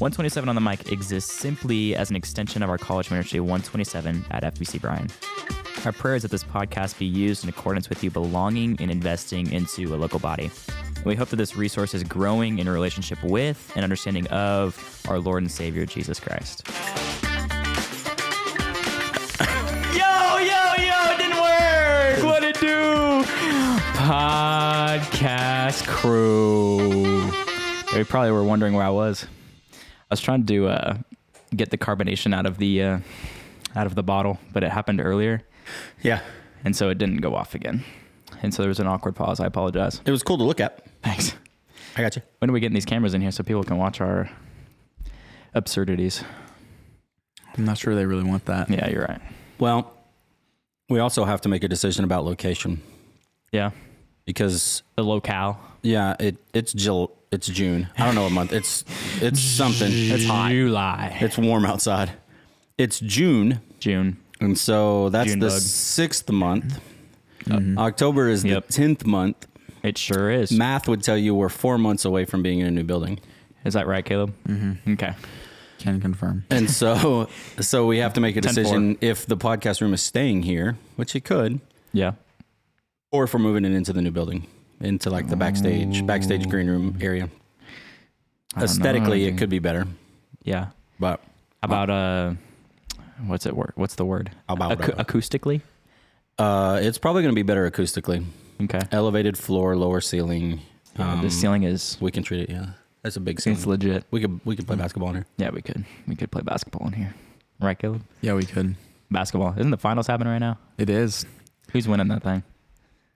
127 on the mic exists simply as an extension of our college ministry 127 at FBC Bryan. Our prayer is that this podcast be used in accordance with you belonging and investing into a local body. We hope that this resource is growing in a relationship with and understanding of our Lord and Savior Jesus Christ. yo, yo, yo, it didn't work. What it do? Podcast crew. You probably were wondering where I was. I was trying to uh, get the carbonation out of the uh, out of the bottle, but it happened earlier, Yeah. and so it didn't go off again. And so there was an awkward pause. I apologize. It was cool to look at. Thanks. I got you. When are we getting these cameras in here so people can watch our absurdities? I'm not sure they really want that. Yeah, you're right. Well, we also have to make a decision about location Yeah, because the locale. Yeah, it it's Jill, it's June. I don't know what month. It's it's something. It's hot. July. It's warm outside. It's June, June. and so that's June the bug. sixth month. October is Yep. the tenth month. It sure is. Math would tell you we're four months away from being in a new building, Is that right, Caleb? Mm-hmm. Okay. Can confirm. and so so we have to make a 10-4. decision if the podcast room is staying here, which it could, Yeah. or if we're moving it into the new building, into like the backstage backstage green room area. I don't Aesthetically, know. it could be better, Yeah. but About uh, what's it word? What's the word? About Acou- what? acoustically. uh, it's probably going to be better acoustically. Okay. Elevated floor, lower ceiling. Yeah, Um, the ceiling is. We can treat it. Yeah, that's a big ceiling. It's legit. We could we could play basketball in here. Yeah, we could. We could play basketball in here. Right, Caleb? Yeah, we could. Basketball. Isn't the finals happening right now? It is Who's winning that thing?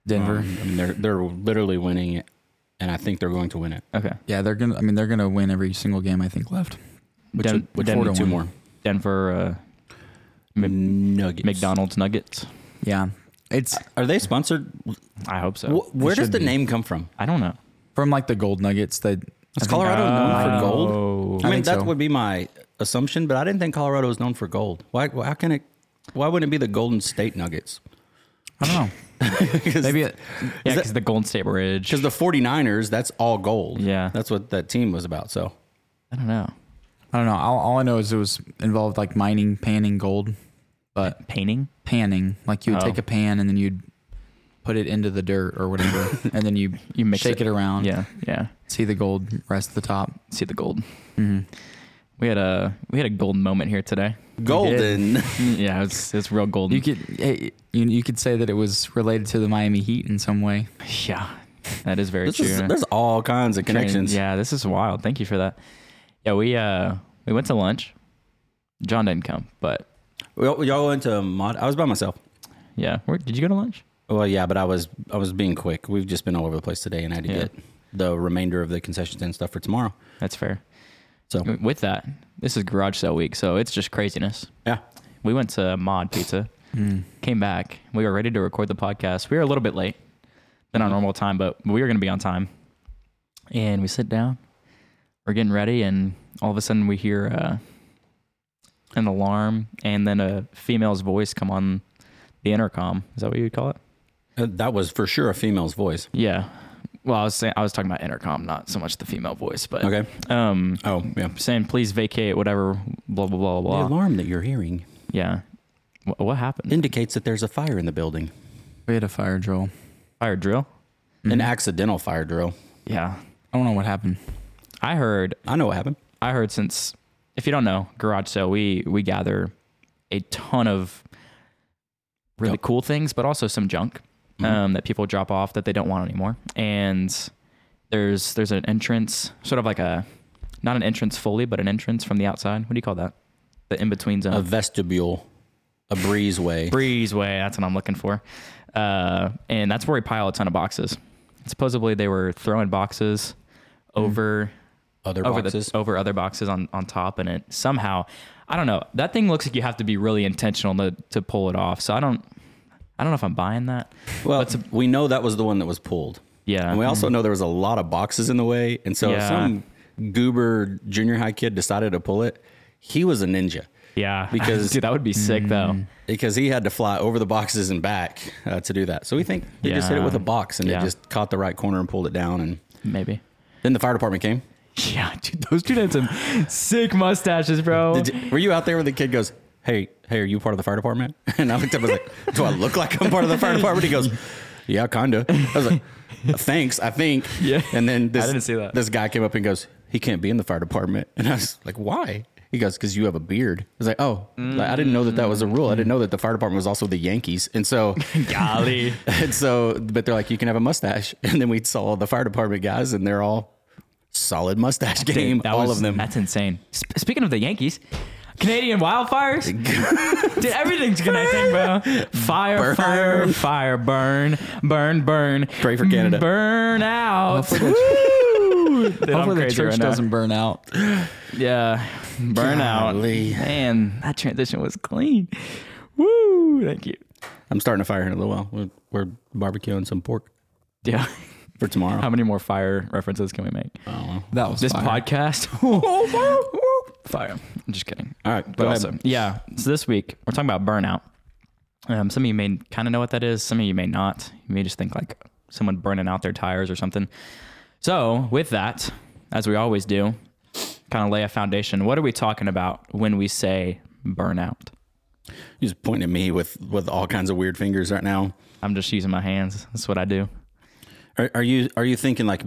Denver. Um, I mean, they're they're literally winning it, and I think they're going to win it. Okay. yeah, they're gonna. I mean, they're gonna win every single game I think left. Which Den- would, which Den- four be to two one. more. Denver uh, Mc- Nuggets. McDonald's Nuggets. Yeah, it's Are they sponsored? I hope so. Wh- Where does the be. name come from? I don't know. from like the Gold Nuggets. that. Is Is think- Colorado known for gold? I I mean, that so. would be my assumption, but I didn't think Colorado was known for gold. Why? Why how can it? Why wouldn't it be the Golden State Nuggets? I don't know. Maybe it, Yeah, because the Golden State Bridge. Because the 49ers, that's all gold. Yeah. That's what that team was about. So I don't know. I don't know. All, all I know is it was involved like mining, panning gold, but Painting. panning like you would Oh. take a pan and then you'd put it into the dirt or whatever, and then you You mix shake it, around. Yeah, yeah. See the gold rest at the top. See the gold. Mm-hmm. We had a we had a golden moment here today. golden. yeah, it's it's real golden. You could hey, you, you could say that it was related to the Miami Heat in some way. yeah, that is very This true. is- there's all kinds of connections. Yeah, this is wild. Thank you for that. Yeah, we uh we went to lunch. John didn't come, but Well, y'all went to mod. I was by myself. yeah, Where, did you go to lunch? Well, yeah, but I was I was being quick. We've just been all over the place today, and I had to Yeah. get the remainder of the concession stand stuff for tomorrow. That's fair. So With that, this is garage sale week, so it's just craziness. yeah, We went to Mod Pizza, Mm. came back. We were ready to record the podcast. We were a little bit late than our normal time, but we were going to be on time. And we sit down, we're getting ready, and all of a sudden we hear uh, an alarm and then a female's voice come on the intercom. Is that what you would call it? Uh, that was for sure a female's voice. Yeah. Well, I was saying I was talking about intercom, not so much the female voice, but Okay. um, Oh yeah. saying please vacate whatever, blah blah blah blah. The alarm that you're hearing Yeah. What, what happened? indicates that there's a fire in the building. We had a fire drill. Fire drill. An accidental fire drill. Yeah. I don't know what happened. I heard I know what happened. I heard since if you don't know, garage sale, we we gather a ton of really Yep. cool things, but also some junk Mhm. um, that people drop off that they don't want anymore. And there's there's an entrance, sort of like a not an entrance fully, but an entrance from the outside. What do you call that? The in between zone. A vestibule, a breezeway. breezeway. That's what I'm looking for. Uh, and that's where we pile a ton of boxes. Supposedly they were throwing boxes over Other over boxes. the over other boxes on on top, and it somehow I don't know. That thing looks like you have to be really intentional to to pull it off. So I don't I don't know if I'm buying that. well, we know that was the one that was pulled, Yeah, and we also know there was a lot of boxes in the way. And so, if Yeah. some goober junior high kid decided to pull it, he was a ninja yeah. because- dude, that would be sick though. because he had to fly over the boxes and back uh, to do that. So we think he just hit it with a box and Yeah. it just caught the right corner and pulled it down. And Maybe. then the fire department came. Yeah, dude, those dude had some sick mustaches, bro. Did were you out there when the kid goes, "Hey, hey, are you part of the fire department?" And I looked up, I was like, "Do I look like I'm part of the fire department?" He goes, "Yeah, kinda." I was like, "Thanks, I think." Yeah. And then this, I didn't see that. This guy came up and goes, "He can't be in the fire department," and I was like, "Why?" He goes, "Because you have a beard." I was like, "Oh, like, I didn't know that that was a rule. I didn't know that the fire department was also the Yankees." And so, Golly. and so, but they're like, "You can have a mustache," and then we saw the fire department guys, and they're all solid mustache game, That all was- of them. That's insane. Sp- speaking of the Yankees, Canadian wildfires. Dude, everything's connecting, bro. Fire, Burn. fire, fire, burn, burn, burn. Pray for Canada. Burn out. Hopefully Woo! Dude, Hopefully the church right doesn't burn out. Yeah, burn out. Man, that transition was clean. Woo! Thank you. I'm starting a fire here in a little while. We're, we're barbecuing some pork Yeah. for tomorrow. How many more fire references can we make? Oh, that was This fire. podcast. Oh, fire. I'm just kidding. All right, But also, yeah. So this week we're talking about burnout. Um, some of you may kind of know what that is. Some of you may not. You may just think like someone burning out their tires or something. So with that, as we always do, kind of lay a foundation. What are we talking about when we say burnout? You just pointing at me with with all kinds of weird fingers right now. I'm just using my hands. That's what I do. Are, are you are you thinking like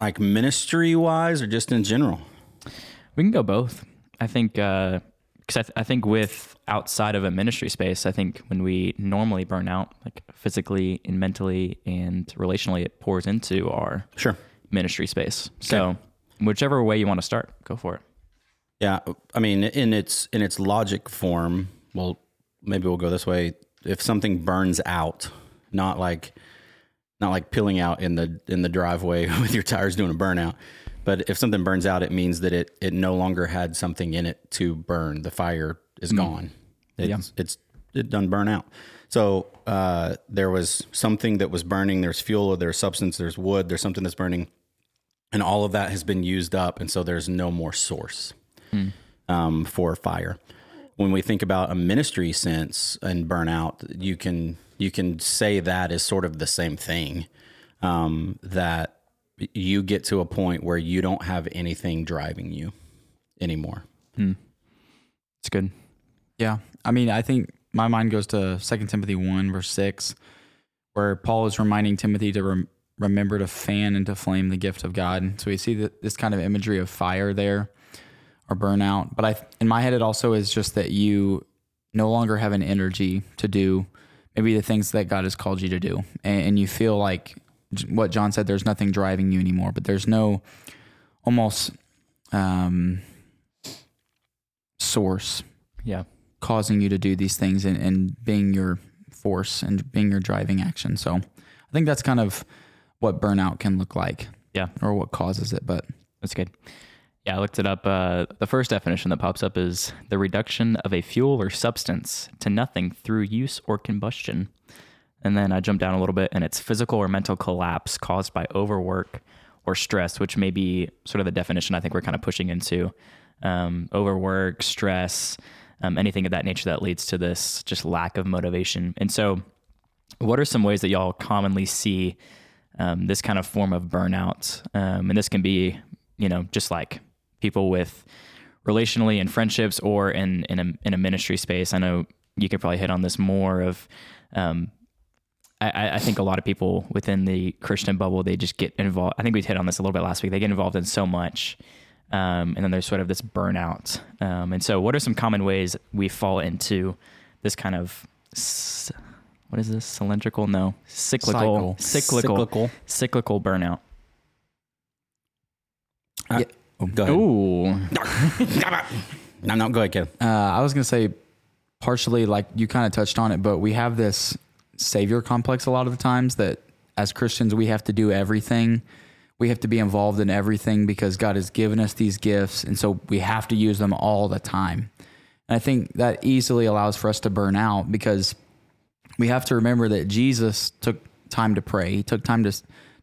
like ministry wise or just in general? We can go both. I think uh, because I, th- I think with outside of a ministry space, I think when we normally burn out, like physically and mentally and relationally, it pours into our Sure. ministry space. So whichever way you want to start, go for it. Yeah, I mean, in its in its logic form, well, maybe we'll go this way. If something burns out, not like not like peeling out in the in the driveway with your tires doing a burnout, but if something burns out, it means that it it no longer had something in it to burn. The fire is gone. It's, it's it done burn out. So uh, there was something that was burning. There's fuel, or there's substance. There's wood. There's something that's burning, and all of that has been used up, and so there's no more source um, for fire. When we think about a ministry sense and burnout, you can you can say that is sort of the same thing. Um, that you get to a point where you don't have anything driving you anymore. Hmm. It's good. Yeah. I mean, I think my mind goes to 2 Timothy 1, verse 6, where Paul is reminding Timothy to rem- remember to fan and to flame the gift of God. So we see that this kind of imagery of fire there or burnout. But I, in my head, it also is just that you no longer have an energy to do maybe the things that God has called you to do. And, and you feel like j- what John said, there's nothing driving you anymore, but there's no almost um, source Yeah. causing you to do these things and, and being your force and being your driving action. So I think that's kind of what burnout can look like Yeah. or what causes it. But That's good. Yeah, I looked it up. Uh, the first definition that pops up is the reduction of a fuel or substance to nothing through use or combustion. And then I jumped down a little bit, and it's physical or mental collapse caused by overwork or stress, which may be sort of the definition I think we're kind of pushing into. Um, overwork, stress, um, anything of that nature that leads to this just lack of motivation. And so, what are some ways that y'all commonly see um, this kind of form of burnout? Um, and this can be, you know, just like people with relationally in friendships or in in a in a ministry space. I know you could probably hit on this more of. Um, I, I think a lot of people within the Christian bubble they just get involved. I think we hit on this a little bit last week. They get involved in so much, um, and then there's sort of this burnout. Um, and so, what are some common ways we fall into this kind of s- what is this cylindrical? No, cyclical, Cycle. cyclical, cyclical, Cyclical. burnout. Uh, Go ahead. Ooh, No, no, go ahead, Kevin. uh, I was going to say, partially like you kind of touched on it, but we have this savior complex a lot of the times that as Christians, we have to do everything. We have to be involved in everything because God has given us these gifts. And so we have to use them all the time. And I think that easily allows for us to burn out because we have to remember that Jesus took time to pray. He took time to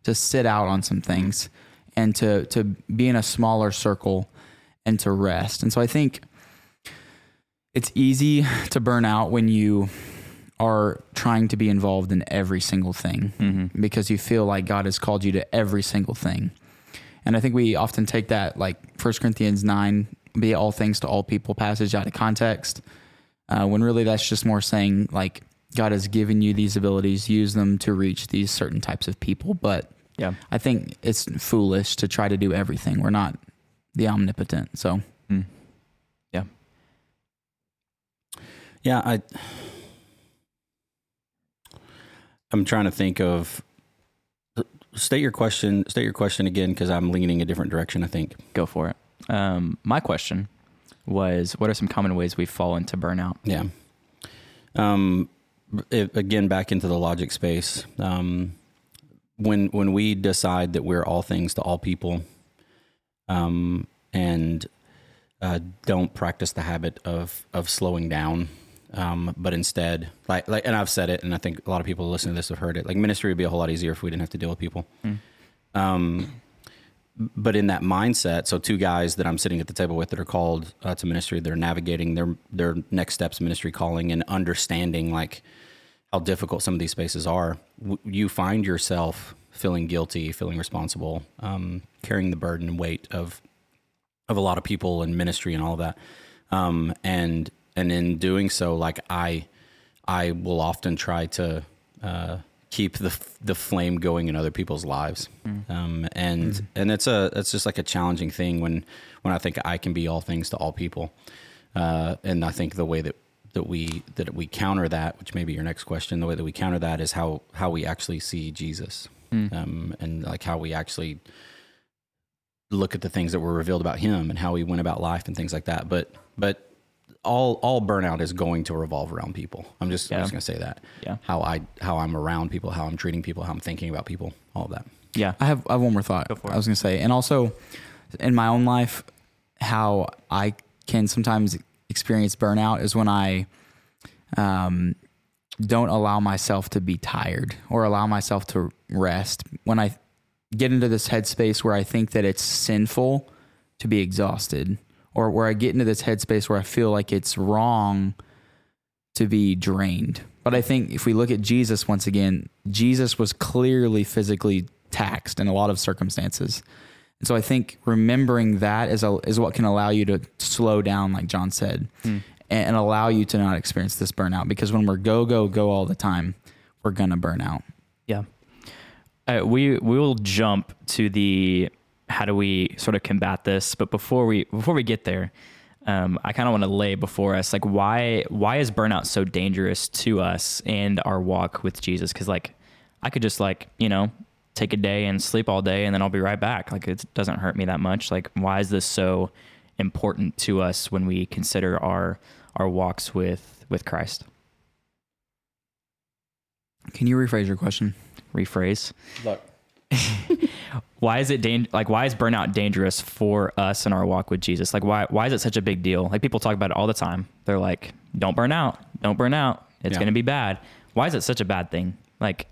to sit out on some things and to to be in a smaller circle and to rest. And so I think it's easy to burn out when you are trying to be involved in every single thing because you feel like God has called you to every single thing. And I think we often take that like 1 Corinthians 9, be all things to all people passage out of context, uh, when really that's just more saying like God has given you these abilities, use them to reach these certain types of people. But Yeah. I think it's foolish to try to do everything. We're not the omnipotent. So Mm. Yeah. Yeah, I I'm trying to think of state your question state your question again because I'm leaning a different direction, I think. Go for it. Um, my question was what are some common ways we fall into burnout? Yeah. Um it, again back into the logic space. Um when when we decide that we're all things to all people um and uh, don't practice the habit of of slowing down um, but instead like like and I've said it and I think a lot of people listening to this have heard it like ministry would be a whole lot easier if we didn't have to deal with people. Um, but in that mindset so two guys that I'm sitting at the table with that are called uh, to ministry they're navigating their their next steps ministry calling and understanding like how difficult some of these spaces are. W- you find yourself feeling guilty feeling responsible um, carrying the burden and weight of of a lot of people and ministry and all of that. Um, and and in doing so, like I I will often try to uh, keep the the flame going in other people's lives. Um, and and it's a it's just like a challenging thing when when I think I can be all things to all people. Uh, and I think the way that that we that we counter that, which may be your next question, the way that we counter that is how how we actually see Jesus, um, and like how we actually look at the things that were revealed about him and how he went about life and things like that. But but all all burnout is going to revolve around people. I'm just I'm Yeah. just gonna say that. Yeah. How I how I'm around people, how I'm treating people, how I'm thinking about people, all of that. Yeah. I have I have one more thought. for I was gonna say, and also in my own life, how I can sometimes experience burnout is when I um, don't allow myself to be tired or allow myself to rest. When I get into this headspace where I think that it's sinful to be exhausted, or where I get into this headspace where I feel like it's wrong to be drained. But I think if we look at Jesus once again, Jesus was clearly physically taxed in a lot of circumstances. And so I think remembering that is a, is what can allow you to slow down, like John said, and, and allow you to not experience this burnout. Because when we're go go go all the time, we're gonna burn out. Yeah. Uh, we we will jump to the how do we sort of combat this, but before we before we get there, um, I kind of want to lay before us like why why is burnout so dangerous to us and our walk with Jesus? Because like I could just like you know take a day and sleep all day and then I'll be right back. Like it doesn't hurt me that much. Like why is this so important to us when we consider our our walks with with Christ? Can you rephrase your question? Rephrase. Look. why is it dan- like why is burnout dangerous for us in our walk with Jesus? Like why why is it such a big deal? Like people talk about it all the time. They're like, "Don't burn out. Don't burn out. It's Yeah. going to be bad." Why is it such a bad thing? Like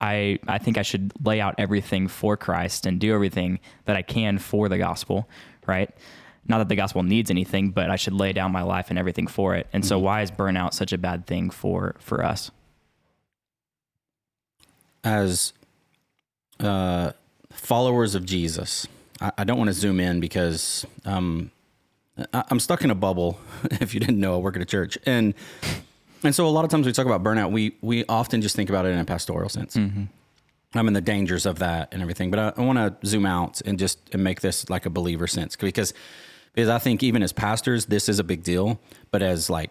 I I think I should lay out everything for Christ and do everything that I can for the gospel, right? Not that the gospel needs anything, but I should lay down my life and everything for it. And so mm-hmm. why is burnout such a bad thing for for us? As uh, followers of Jesus, I, I don't want to zoom in because um, I, I'm stuck in a bubble. If you didn't know, I work at a church, and and so a lot of times we talk about burnout, we we often just think about it in a pastoral sense. I'm in the dangers of that and everything, but I, I want to zoom out and just and make this like a believer sense because because I think even as pastors, this is a big deal, but as like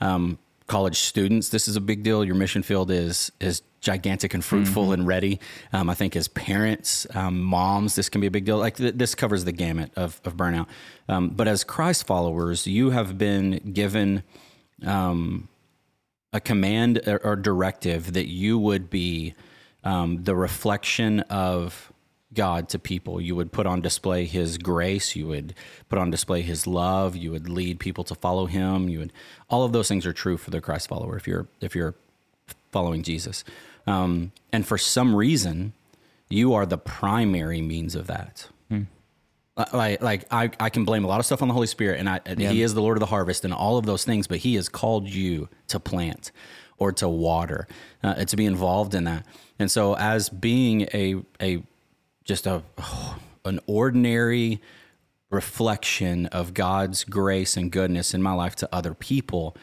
um, college students, this is a big deal. Your mission field is is gigantic and fruitful and ready. Um, I think as parents, um, moms, this can be a big deal. Like th- this covers the gamut of of burnout. Um, but as Christ followers, you have been given um, a command or, or directive that you would be um, the reflection of God to people. You would put on display His grace. You would put on display His love. You would lead people to follow Him. You would all of those things are true for the Christ follower. If you're if you're following Jesus, um, and for some reason, you are the primary means of that. Like, like I, I can blame a lot of stuff on the Holy Spirit, and I, and He is the Lord of the harvest, and all of those things. But He has called you to plant or to water, uh, to be involved in that. And so, as being a a just a an ordinary reflection of God's grace and goodness in my life to other people,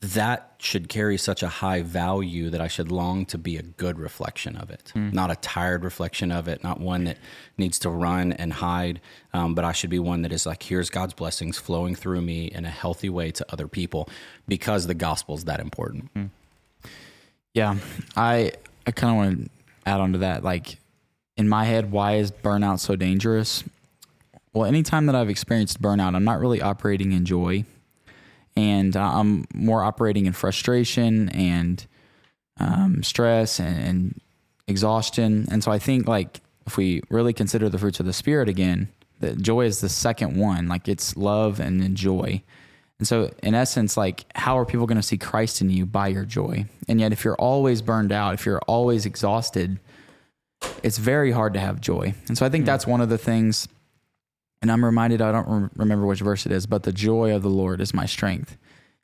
that should carry such a high value that I should long to be a good reflection of it, not a tired reflection of it, not one that needs to run and hide, um, but I should be one that is like, here's God's blessings flowing through me in a healthy way to other people because the gospel is that important. Yeah, I I kind of want to add on to that. Like in my head, why is burnout so dangerous? Well, anytime that I've experienced burnout, I'm not really operating in joy, and uh, I'm more operating in frustration and um, stress and, and exhaustion. And so I think like if we really consider the fruits of the spirit again, that joy is the second one. Like it's love and joy. And so, in essence, like, how are people going to see Christ in you by your joy? And yet, if you're always burned out, if you're always exhausted, it's very hard to have joy. And so, I think that's one of the things. And I'm reminded, I don't rem- remember which verse it is, but the joy of the Lord is my strength.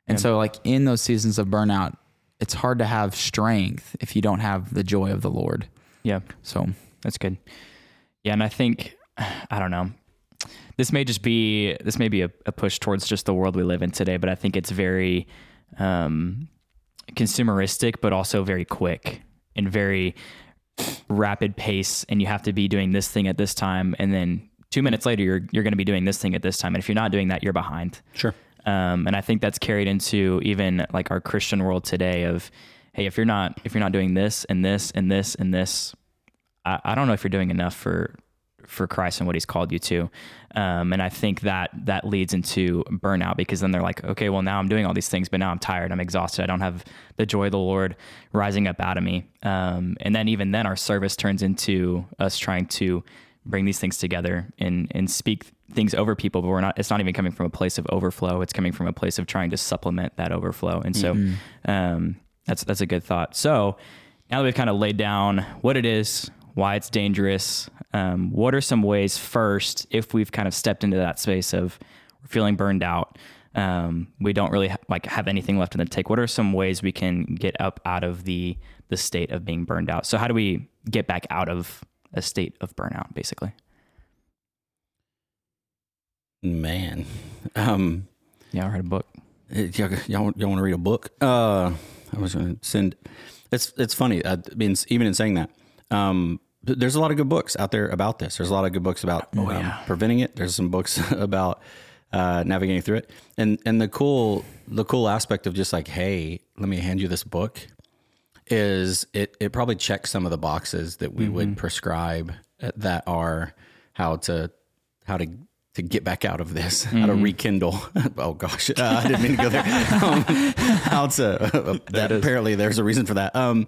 And so, like, in those seasons of burnout, it's hard to have strength if you don't have the joy of the Lord. Yeah. So, That's good. Yeah, and I think I don't know. This may just be this may be a, a push towards just the world we live in today, but I think it's very um, consumeristic, but also very quick and very rapid pace. And you have to be doing this thing at this time, and then two minutes later, you're you're going to be doing this thing at this time. And if you're not doing that, you're behind. Sure. Um, and I think that's carried into even like our Christian world today of, hey, if you're not if you're not doing this and this and this and this, I, I don't know if you're doing enough for for Christ and what He's called you to. Um, and I think that that leads into burnout because then they're like, okay, well now I'm doing all these things, but now I'm tired, I'm exhausted, I don't have the joy of the Lord rising up out of me. Um, and then even then, our service turns into us trying to bring these things together and and speak things over people but we're not it's not even coming from a place of overflow. It's coming from a place of trying to supplement that overflow. And so um, that's that's a good thought. So now that we've kind of laid down what it is why it's dangerous um, what are some ways first if we've kind of stepped into that space of we're feeling burned out um, we don't really ha- like have anything left in the tank what are some ways we can get up out of the the state of being burned out so how do we get back out of a state of burnout basically Man. Um, yeah i read a book Uh, y'all, y'all, y'all want to read a book? Uh, I was going to send. It's it's funny. I mean, even in saying that, um, there's a lot of good books out there about this. There's a lot of good books about um, yeah. preventing it. There's some books about uh, navigating through it. And and the cool the cool aspect of just like, hey, let me hand you this book, is it it probably checks some of the boxes that we would prescribe uh, that are how to how to to get back out of this, how to rekindle. oh gosh, uh, I didn't mean to go there. Um, how to that apparently there's a reason for that. Um,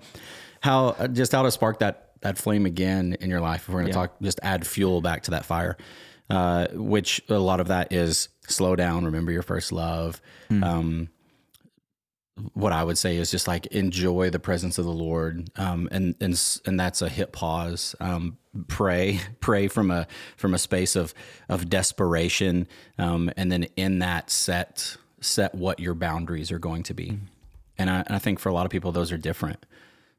how uh, just how to spark that that flame again in your life. If we're going to talk, just add fuel back to that fire. Uh, which a lot of that is slow down. Remember your first love. Um, what I would say is just like enjoy the presence of the Lord, um, and and and that's a hit pause. Um, pray, pray from a from a space of of desperation, um, and then in that set set what your boundaries are going to be. And I, and I think for a lot of people, those are different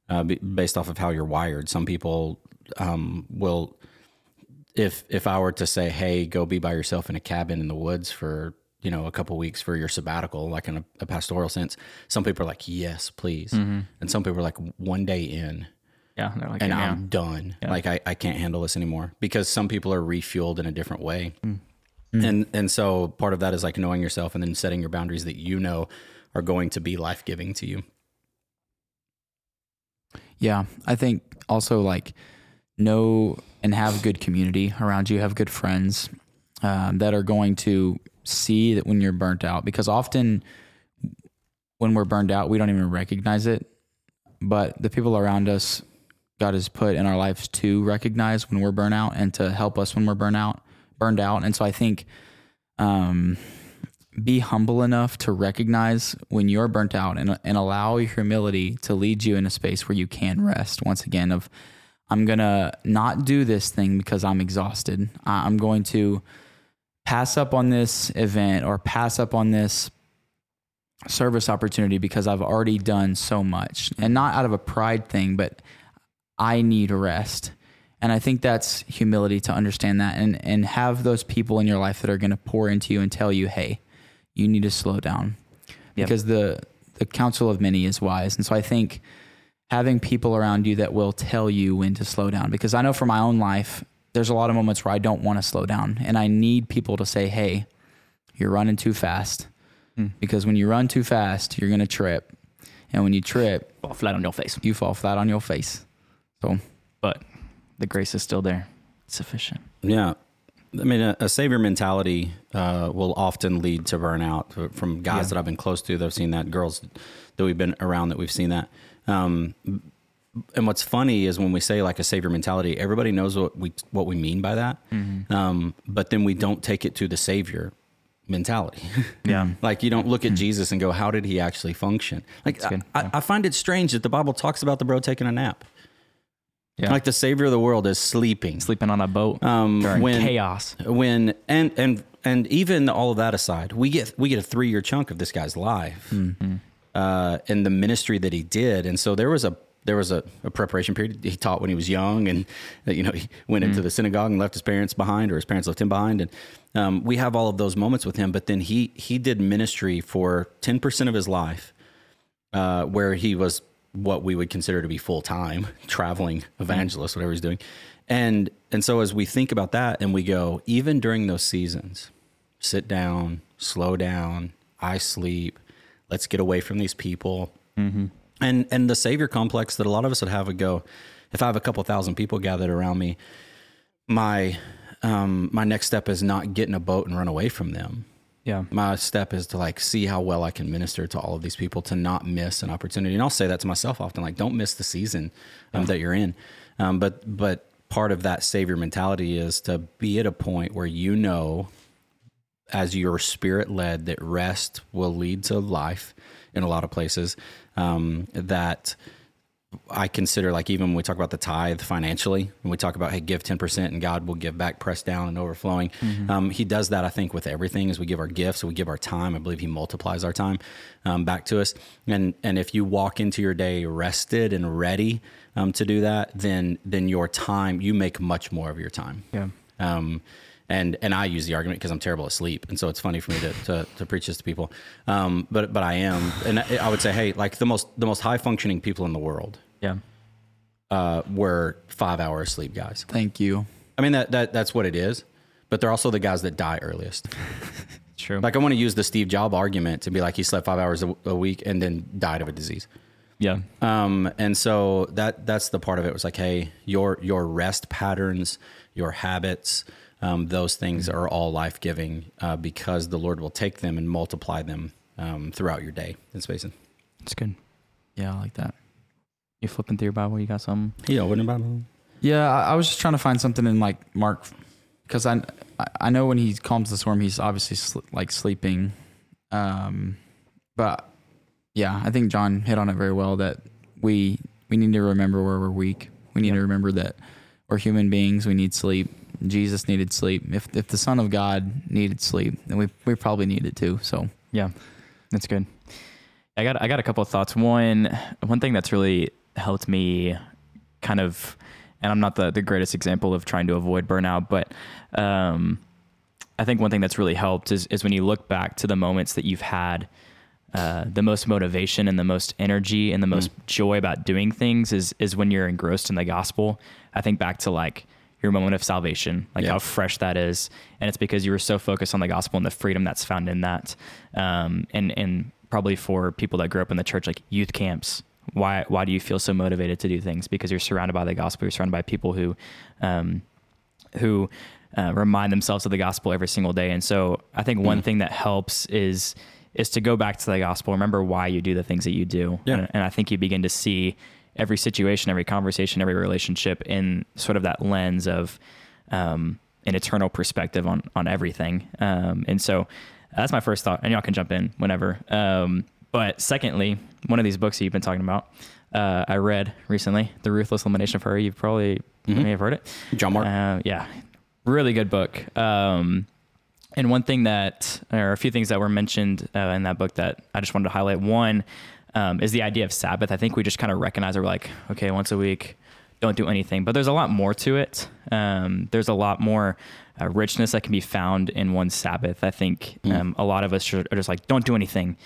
uh, be- based off of how you're wired. Some people um, will if if I were to say, "Hey, go be by yourself in a cabin in the woods for you know a couple weeks for your sabbatical," like in a, a pastoral sense, some people are like, "Yes, please," and some people are like, "One day in, yeah they're like and yeah. I'm done. Like I, I can't handle this anymore." Because some people are refueled in a different way, and and so part of that is like knowing yourself and then setting your boundaries that you know are going to be life giving to you. Yeah, I think also like know and have good community around you, have good friends um, that are going to see that when you're burnt out, because often when we're burned out, we don't even recognize it. But the people around us, God has put in our lives to recognize when we're burnt out and to help us when we're burnt out, burned out. And so I think um, be humble enough to recognize when you're burnt out and, and allow your humility to lead you in a space where you can rest. Once again of i'm gonna not do this thing because i'm exhausted. I'm going to pass up on this event or pass up on this service opportunity because i've already done so much. And not out of a pride thing but i need rest. And I think that's humility to understand that and, and have those people in your life that are going to pour into you and tell you, hey, you need to slow down. Yep. Because the, the counsel of many is wise. And so I think having people around you that will tell you when to slow down. Because I know for my own life, there's a lot of moments where I don't want to slow down. And I need people to say, hey, you're running too fast. Hmm. Because when you run too fast, you're going to trip. And when you trip, Fall flat on your face. you fall flat on your face. So But the grace is still there. It's sufficient. Yeah. I mean, a, a savior mentality uh, will often lead to burnout from guys Yeah. that I've been close to that have seen that, girls that we've been around that we've seen that. Um, and what's funny is when we say like a savior mentality, everybody knows what we what we mean by that. Um, but then we don't take it to the savior mentality. Yeah. like you don't look at Jesus and go, "How did he actually function?" Like. I, I, I find it strange that the Bible talks about the bro taking a nap. Yeah. Like the savior of the world is sleeping. Sleeping on a boat Um, during when chaos. when and and and even all of that aside, we get we get a three year chunk of this guy's life uh, and the ministry that he did, and so there was a there was a, a preparation period. He taught when he was young, and you know he went into the synagogue and left his parents behind, or his parents left him behind, and um, we have all of those moments with him. But then he he did ministry for ten percent of his life, uh, where he was what we would consider to be full time traveling evangelist, whatever he's doing. And and so as we think about that and we go, even during those seasons, sit down, slow down, I sleep, let's get away from these people. And and the savior complex that a lot of us would have would go, if I have a couple thousand people gathered around me, my um, my next step is not get in a boat and run away from them Yeah. my step is to like see how well I can minister to all of these people to not miss an opportunity. And I'll say that to myself often, like don't miss the season um, that you're in. Um, but but part of that savior mentality is to be at a point where you know, as your spirit led, that rest will lead to life in a lot of places. Um, that I consider like even when we talk about the tithe financially, when we talk about hey, give ten percent and God will give back, pressed down and overflowing. Um, he does that, I think, with everything as we give our gifts, we give our time. I believe He multiplies our time um, back to us. And and if you walk into your day rested and ready um, to do that, then then your time you make much more of your time. Yeah. And and I use the argument because I'm terrible at sleep, and so it's funny for me to to, to preach this to people. Um, but but I am, and I I would say, hey, like the most the most high functioning people in the world Yeah. uh, were five hours sleep guys. thank you. I mean that that that's what it is. But they're also the guys that die earliest. True. Like I want to use the Steve Jobs argument to be like he slept five hours a, a week and then died of a disease. yeah. Um, and so that that's the part of it was like, hey, your your rest patterns, your habits, um, those things are all life giving uh, because the Lord will take them and multiply them um, throughout your day in space. And It's good. Yeah, I like that. You flipping through your Bible, you got something? yeah, what about Yeah, I, I was just trying to find something in like Mark, because I I- I know when he calms the storm, he's obviously sl- like sleeping, um, but yeah, I think John hit on it very well that we we need to remember where we're weak. We need to remember that we're human beings. We need sleep. Jesus needed sleep. If if the Son of God needed sleep, then we we probably need it too. So Yeah, that's good. I got I got a couple of thoughts. One one thing that's really helped me kind of and I'm not the, the greatest example of trying to avoid burnout, but um, I think one thing that's really helped is, is when you look back to the moments that you've had uh, the most motivation and the most energy and the most joy about doing things is is when you're engrossed in the gospel. I think back to like your moment of salvation, like how fresh that is, and it's because you were so focused on the gospel and the freedom that's found in that. Um, and and probably for people that grew up in the church, like youth camps, why why do you feel so motivated to do things? Because you're surrounded by the gospel. You're surrounded by people who um, who uh, remind themselves of the gospel every single day. And so I think one thing that helps is is to go back to the gospel. Remember why you do the things that you do. Yeah. And, and I think you begin to see every situation, every conversation, every relationship in sort of that lens of um, an eternal perspective on on everything. Um, and so that's my first thought. And y'all can jump in whenever. Um, but secondly, one of these books that you've been talking about, uh, I read recently, The Ruthless Elimination of Hurry. You've probably Mhm. may have heard it. John Mark? Uh, yeah, really good book. Um, and one thing that, or a few things that were mentioned uh, in that book that I just wanted to highlight. One um, is the idea of Sabbath. I think we just kind of recognize that we're like, okay, once a week, don't do anything. But there's a lot more to it. Um, there's a lot more uh, richness that can be found in one Sabbath. I think um, a lot of us are just like, don't do anything.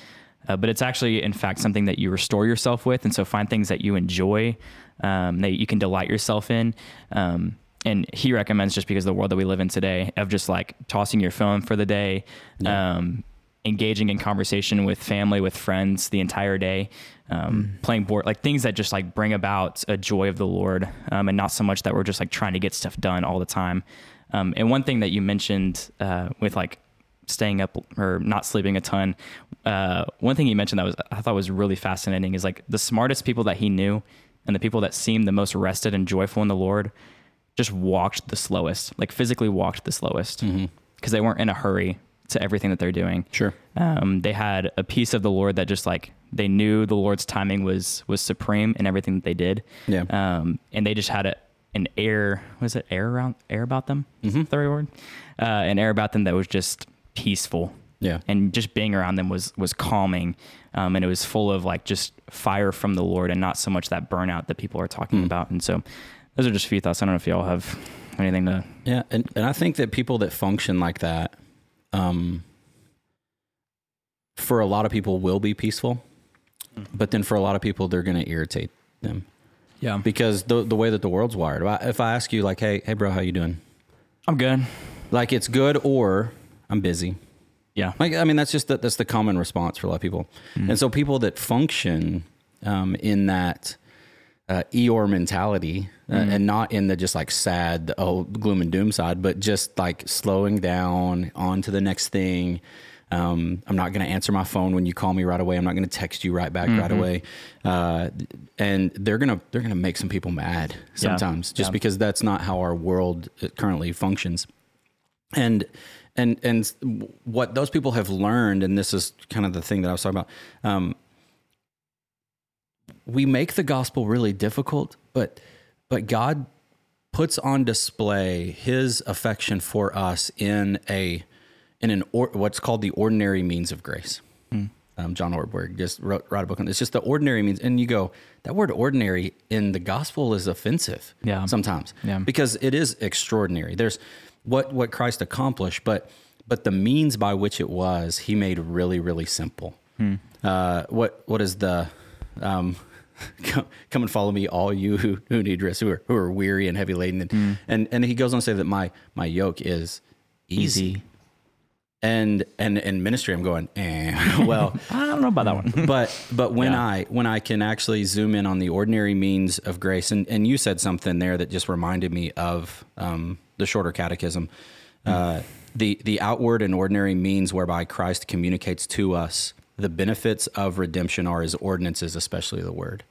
Uh, but it's actually, in fact, something that you restore yourself with. And so find things that you enjoy, um, that you can delight yourself in. Um, and he recommends just because of the world that we live in today of just like tossing your phone for the day, um, engaging in conversation with family, with friends the entire day, um, playing board, like things that just like bring about a joy of the Lord, um, and not so much that we're just like trying to get stuff done all the time. Um, and one thing that you mentioned uh, with like staying up or not sleeping a ton, uh, one thing he mentioned that was I thought was really fascinating is like the smartest people that he knew and the people that seemed the most rested and joyful in the Lord just walked the slowest, like physically walked the slowest because they weren't in a hurry to everything that they're doing. Sure. Um, they had a peace of the Lord that just like they knew the Lord's timing was was supreme in everything that they did. Yeah. Um, and they just had a, an air, was it air around air about them? Mm-hmm. The right word? Uh, an air about them that was just peaceful. Yeah. And just being around them was was calming, um, and it was full of like just fire from the Lord, and not so much that burnout that people are talking Hmm. about. And so, those are just a few thoughts. I don't know if y'all have anything to. Yeah, and, and I think that people that function like that, um, for a lot of people, will be peaceful, but then for a lot of people, they're going to irritate them Yeah. because the the way that the world's wired. If I- If I ask you, like, hey, hey, bro, how you doing? I'm good. Like, it's good, or I'm busy. Yeah. Like, I mean, that's just the, that's the common response for a lot of people, and so people that function um, in that uh, Eeyore mentality, uh, and not in the just like sad, oh, gloom and doom side, but just like slowing down on to the next thing. Um, I'm not going to answer my phone when you call me right away. I'm not going to text you right back right away. Uh, and they're gonna they're gonna make some people mad sometimes, just Yeah. because that's not how our world uh, currently functions and and and what those people have learned and this is kind of the thing that i was talking about um, we make the gospel really difficult but but god puts on display his affection for us in a in an or, what's called the ordinary means of grace um, John Ortberg just wrote, wrote a book on this. It's just the ordinary means, and you go that word "ordinary" in the gospel is offensive. Yeah. sometimes. Yeah. because it is extraordinary. There's what what Christ accomplished, but but the means by which it was, He made really really simple. Uh, what what is the um, come, come and follow me, all you who, who need rest, who are who are weary and heavy laden, and and, and He goes on to say that my my yoke is easy. Easy. And and in ministry, I'm going, eh, well, I don't know about that one. but but when Yeah. I when I can actually zoom in on the ordinary means of grace, and and you said something there that just reminded me of um, the shorter catechism, uh, the the outward and ordinary means whereby Christ communicates to us the benefits of redemption are His ordinances, especially the Word.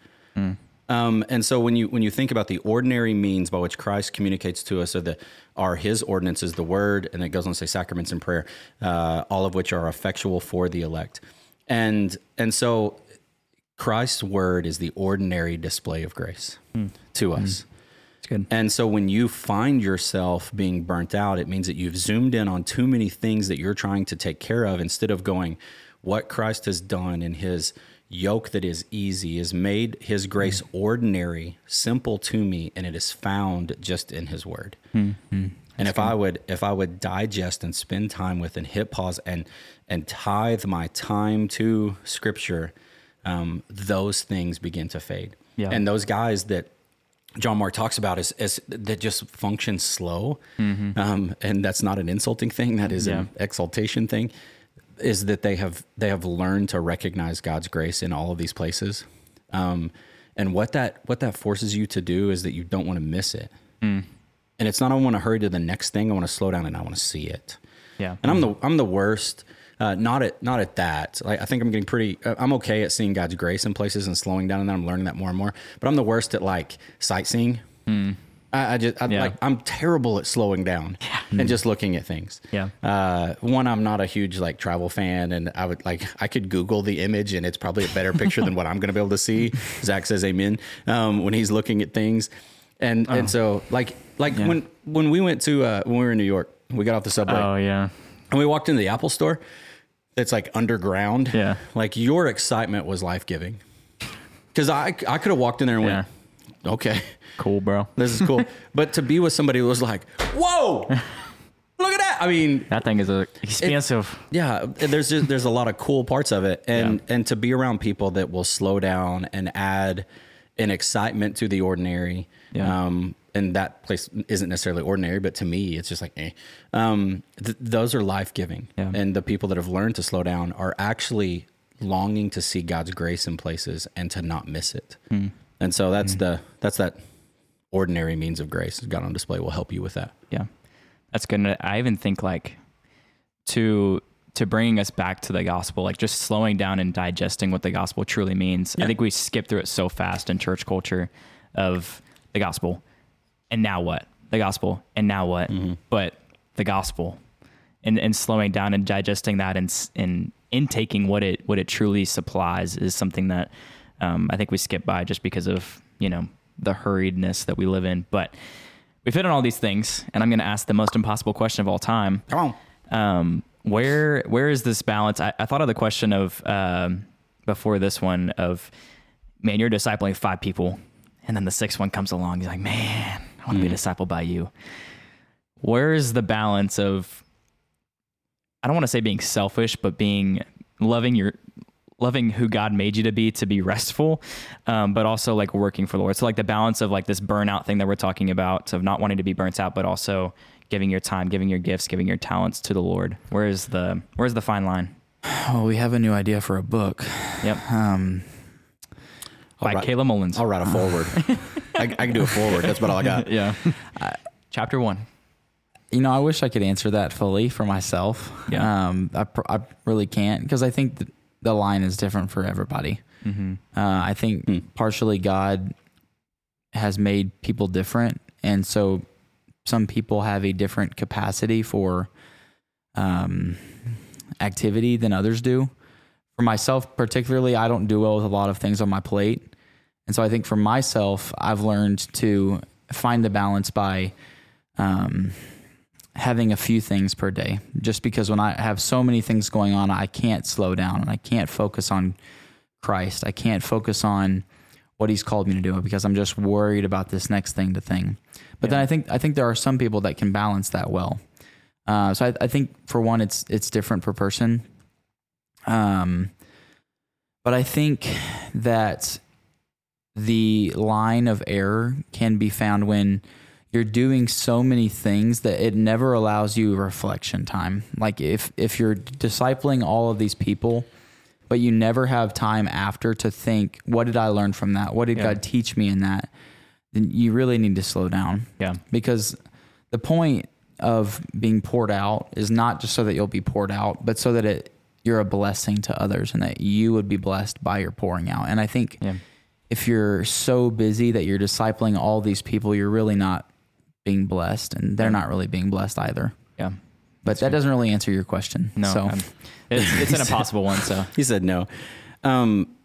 Um, and so when you when you think about the ordinary means by which Christ communicates to us, are the are His ordinances, the Word, and it goes on to say sacraments and prayer, uh, all of which are effectual for the elect, and and so Christ's Word is the ordinary display of grace to us. It's good. And so when you find yourself being burnt out, it means that you've zoomed in on too many things that you're trying to take care of instead of going, what Christ has done in his yoke that is easy is made his grace ordinary, simple to me, and it is found just in his word. And if I would if I would digest and spend time with and hit pause and and tithe my time to scripture, um, those things begin to fade. Yeah. And those guys that John Mark talks about is, is that just function slow, um, and that's not an insulting thing. That is Yeah. an exaltation thing. Is that they have they have learned to recognize God's grace in all of these places, um, and what that what that forces you to do is that you don't want to miss it. And it's not I want to hurry to the next thing. I want to slow down and I want to see it. Yeah. And I'm the I'm the worst. Uh, not at not at that. Like I think I'm getting pretty. uh, I'm okay at seeing God's grace in places and slowing down, and then I'm learning that more and more. But I'm the worst at like sightseeing. I, I just I, Yeah. like I'm terrible at slowing down and just looking at things. Yeah. Uh, one, I'm not a huge like travel fan, and I would like I could Google the image, and it's probably a better picture than what I'm going to be able to see. Zach says amen um, when he's looking at things, and and so like like Yeah. when when we went to uh, when we were in New York, we got off the subway Oh yeah. and we walked into the Apple store. It's like underground. Yeah. Like your excitement was life giving. Because I I could have walked in there and Yeah. went, okay, Cool, bro. this is cool. but to be with somebody who was like, whoa, look at that. I mean, That thing is a expensive. yeah, there's just, there's a lot of cool parts of it, and and to be around people that will slow down and add an excitement to the ordinary. Yeah. Um, and that place isn't necessarily ordinary, but to me, it's just like, eh. Um, th- those are life giving, Yeah. and the people that have learned to slow down are actually longing to see God's grace in places and to not miss it. Hmm. And so that's mm. the that's that ordinary means of grace. God on display will help you with that. Yeah, that's good. And I even think like to to bringing us back to the gospel, like just slowing down and digesting what the gospel truly means. I think we skip through it so fast in church culture of the gospel, and now what? The gospel, and now what? Mm-hmm. But the gospel, and and slowing down and digesting that and and intaking what it what it truly supplies is something that um, I think we skip by just because of you know the hurriedness that we live in. But we fit on all these things, and I'm going to ask the most impossible question of all time. Come on. Um, where where is this balance? I, I thought of the question of um, before this one of man, you're discipling five people, and then the sixth one comes along. He's like, man, I want to be discipled by you. Where is the balance of? I don't want to say being selfish, but being loving your loving who God made you to be to be restful, um, but also like working for the Lord. So like the balance of like this burnout thing that we're talking about of not wanting to be burnt out, but also giving your time, giving your gifts, giving your talents to the Lord. Where's the where's the fine line? Oh, we have a new idea for a book. Yep, Um, by write- Kayla Mullins. I'll write a forward. I, I can do a forward. That's about all I got. yeah, chapter one. you know, I wish I could answer that fully for myself. Yeah. Um, I, pr- I really can't because I think th- the line is different for everybody. Mm-hmm. Uh, I think partially God has made people different, and so some people have a different capacity for um, activity than others do. For myself, particularly, I don't do well with a lot of things on my plate, and so I think for myself, I've learned to find the balance by um, having a few things per day. Just because when I have so many things going on, I can't slow down and I can't focus on Christ. I can't focus on what He's called me to do because I'm just worried about this next thing to thing. But then I think I think there are some people that can balance that well. Uh, so I, I think for one, it's it's different per person. Um, but I think that the line of error can be found when you're doing so many things that it never allows you reflection time. Like if if you're discipling all of these people, but you never have time after to think, what did I learn from that? What did Yeah. God teach me in that? Then you really need to slow down Yeah, because the point of being poured out is not just so that you'll be poured out, but so that it you're a blessing to others and that you would be blessed by your pouring out. And I think yeah, if you're so busy that you're discipling all these people, you're really not being blessed, and they're not really being blessed either. yeah. But that doesn't really answer your question. No, so it's, it's an impossible one. So He said no. Um,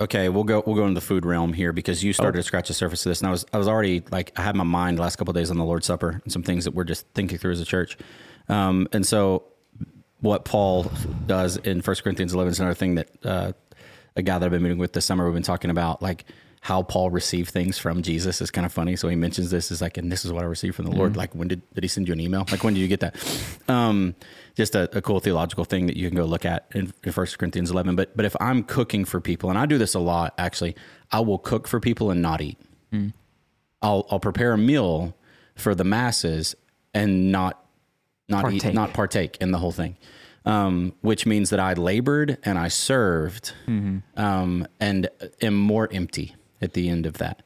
okay, we'll go. We'll go into the food realm here because you started to scratch the surface of this, and I was I was already like I had my mind the last couple of days on the Lord's Supper and some things that we're just thinking through as a church. Um, and so, what Paul does in 1 Corinthians 11 is another thing that uh, a guy that I've been meeting with this summer we've been talking about, like how Paul received things from Jesus is kind of funny. So he mentions this is like, and this is what I received from the Lord. Like, when did did he send you an email? Like, when did you get that? Um, just a, a cool theological thing that you can go look at in, in 1 Corinthians 11. But but if I'm cooking for people, and I do this a lot actually, I will cook for people and not eat. I'll I'll prepare a meal for the masses and not not Partake. eat not partake in the whole thing. Um, which means that I labored and I served um, and am more empty at the end of that.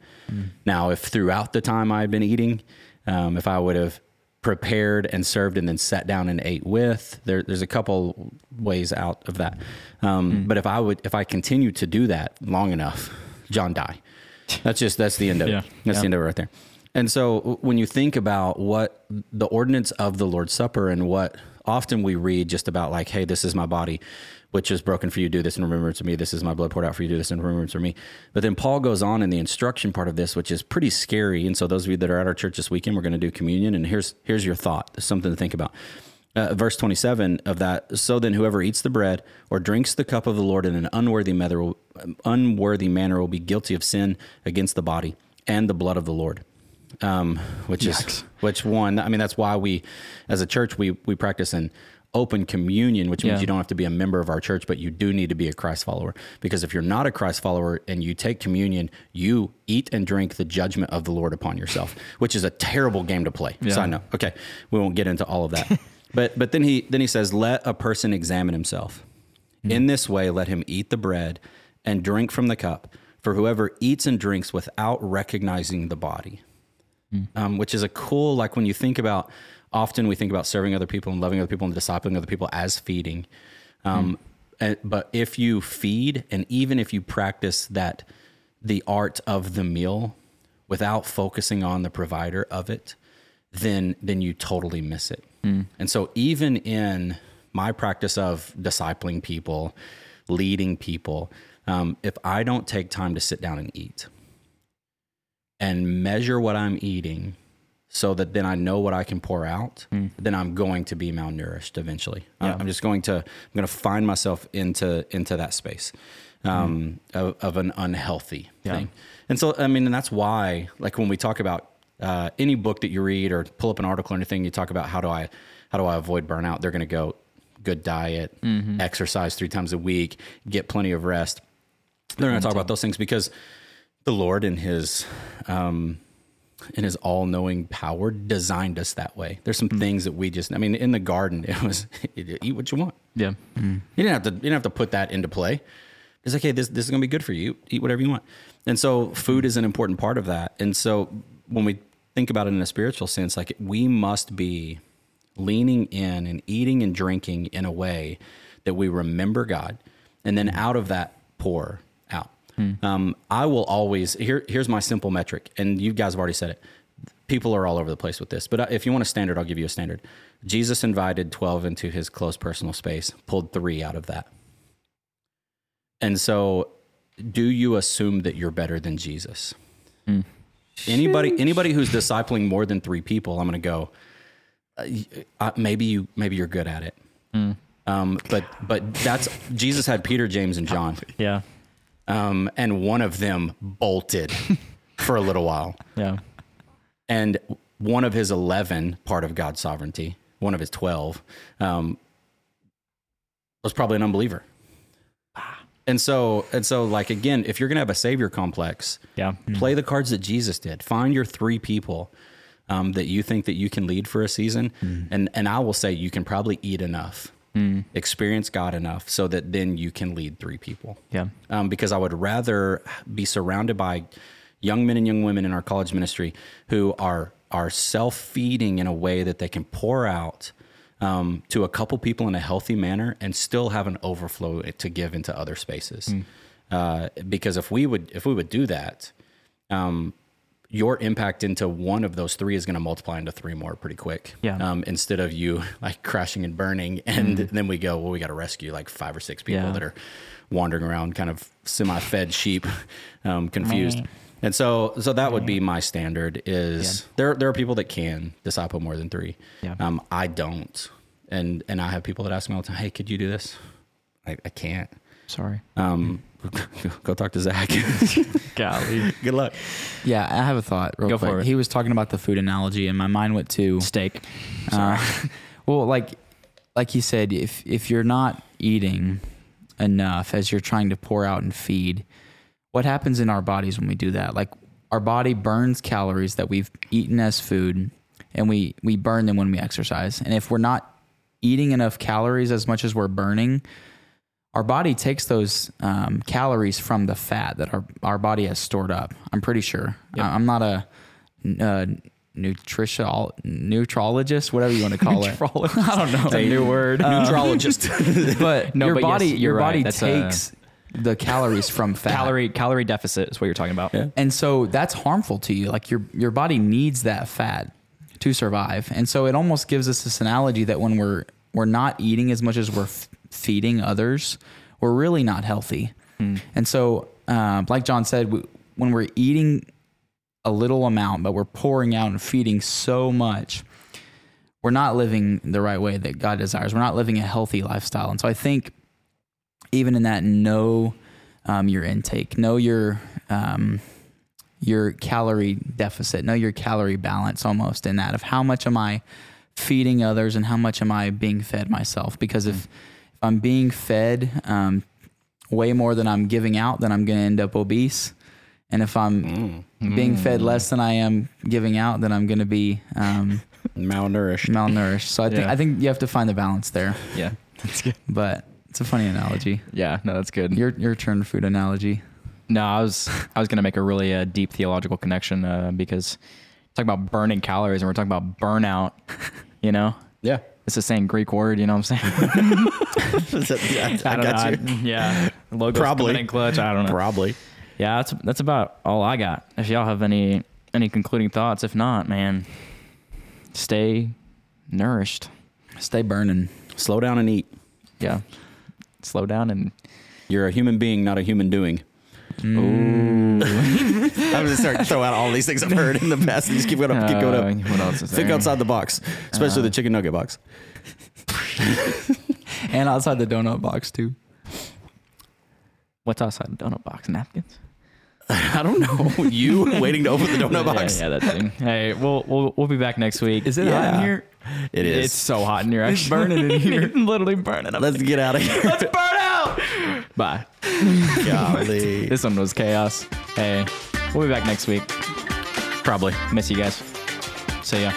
Now, if throughout the time I'd been eating, um, if I would have prepared and served and then sat down and ate with, there, there's a couple ways out of that. Um, But if I would, if I continue to do that long enough, John die. That's just that's the end of Yeah. it. That's Yeah. the end of it right there. And so when you think about what the ordinance of the Lord's Supper and what often we read just about like, hey, this is my body, which is broken for you, do this in remembrance of me. This is my blood poured out for you, do this in remembrance of me. But then Paul goes on in the instruction part of this, which is pretty scary. And so those of you that are at our church this weekend, we're going to do communion. And here's here's your thought, something to think about. Uh, verse 27 of that so then whoever eats the bread or drinks the cup of the lord in an unworthy manner will, unworthy manner will be guilty of sin against the body and the blood of the Lord. Um, which is which one? I mean, that's why we, as a church, we we practice in open communion, which means Yeah. you don't have to be a member of our church, but you do need to be a Christ follower. Because if you're not a Christ follower and you take communion, you eat and drink the judgment of the Lord upon yourself, which is a terrible game to play. So I know. Okay, we won't get into all of that. but but then he then he says, let a person examine himself. In this way, let him eat the bread and drink from the cup. For whoever eats and drinks without recognizing the body, um, which is a cool, like when you think about, often we think about serving other people and loving other people and discipling other people as feeding. Um, and- but if you feed, and even if you practice that, the art of the meal without focusing on the provider of it, then then you totally miss it. And so even in my practice of discipling people, leading people, um, if I don't take time to sit down and eat and measure what I'm eating so that then I know what I can pour out, then I'm going to be malnourished eventually. I- I'm just going to I'm going to find myself into into that space um, of, of an unhealthy thing. And so I mean, and that's why like when we talk about uh, any book that you read or pull up an article or anything, you talk about how do I how do I avoid burnout? They're going to go good diet, exercise three times a week, get plenty of rest. They're going to talk about those things because the Lord in His um, in His all knowing power designed us that way. There's some hmm. things that we just I mean in the garden it was eat what you want. Yeah. Hmm. You didn't have to. You didn't have to put that into play. It's like, hey, this this is gonna be good for you. Eat whatever you want. And so, food is an important part of that. And so, when we think about it in a spiritual sense, like we must be leaning in and eating and drinking in a way that we remember God, and then hmm. out of that pour out. Um, I will always here. Here's my simple metric, and you guys have already said it. People are all over the place with this, but uh, if you want a standard, I'll give you a standard. Jesus invited 12 into his close personal space, pulled three out of that. And so, do you assume that you're better than Jesus? Anybody, anybody who's discipling more than three people, I'm going to go. Uh, uh, maybe you, maybe you're good at it. Um, but but that's Jesus had Peter, James, and John, Yeah. Um, and one of them bolted for a little while. Yeah. and one of his 11 part of god's sovereignty one of his 12 um, was probably an unbeliever. And so and so like again if you're gonna have a savior complex Yeah. play the cards that jesus did. Find your three people um, that you think that you can lead for a season. And and i will say you can probably eat enough experience god enough so that then you can lead three people Yeah. um, because I would rather be surrounded by young men and young women in our college ministry who are are self feeding in a way that they can pour out um, to a couple people in a healthy manner and still have an overflow to give into other spaces. Uh, because if we would if we would do that, um, your impact into one of those three is going to multiply into three more pretty quick. Yeah. Um, instead of you like crashing and burning, and then we go, well, we got to rescue like five or six people Yeah. that are wandering around, kind of semi-fed sheep, um, confused. And so, so that would be my standard. Is there there are people that can disciple more than three. Yeah. Um, I don't, and and I have people that ask me all the time, "Hey, could you do this?" I, I can't. Sorry. Um, go talk to Zach. Golly. Good luck. Yeah, I have a thought real Go quick. for it. He was talking about the food analogy, and my mind went to Steak. Uh, well, like like he said, if if you're not eating enough as you're trying to pour out and feed, what happens in our bodies when we do that? Like our body burns calories that we've eaten as food, and we we burn them when we exercise. And if we're not eating enough calories as much as we're burning, our body takes those um, calories from the fat that our, our body has stored up. I'm pretty sure. I- I'm not a uh, nutritional nutrologist, whatever you want to call it. I don't know. It's a new word. Nutrologist. but No, your but yes, body you're your right. body That's a- takes the calories from fat. calorie calorie deficit is what you're talking about. Yeah. And so that's harmful to you. Like your your body needs that fat to survive. And so it almost gives us this analogy that when we're we're not eating as much as we're f- feeding others, we're really not healthy. And so, uh, like John said, we, when we're eating a little amount, but we're pouring out and feeding so much, we're not living the right way that God desires. We're not living a healthy lifestyle. And so I think even in that, know um, your intake, know your um, your calorie deficit, know your calorie balance almost in that of how much am I feeding others and how much am I being fed myself? Because if, if I'm being fed um, way more than I'm giving out, then I'm going to end up obese. And if I'm being fed less than I am giving out, then I'm going to be um, Malnourished. malnourished. So I think Yeah. I think you have to find the balance there. Yeah, that's good. But it's a funny analogy. Yeah, no, that's good. Your your turn food analogy. No, I was I was gonna make a really uh, deep theological connection uh, because talking about burning calories and we're talking about burnout. You know, Yeah. It's the same Greek word. You know what I'm saying? I, I don't got know. you. yeah, Logos Probably. in clutch. I don't know. Probably. Yeah, that's that's about all I got. If y'all have any any concluding thoughts, if not, man, stay nourished. Stay burning. Slow down and eat. Yeah, slow down and You're a human being, not a human doing. I'm gonna start to throw out all these things I've heard in the past and just keep going up, keep going Uh, up. what else is Think there? outside the box, especially the chicken nugget box. And outside the donut box too. What's outside the donut box? Napkins. I don't know. You waiting to open the donut box? Yeah, yeah, that thing. hey, we'll we'll we'll be back next week. Is it hot in here? It is. It's so hot in here. Actually. burning in here. Literally burning. up. Let's get out of here. Let's burn. Bye. Golly. This one was chaos. Hey, we'll be back next week. Probably. Miss you guys. See ya.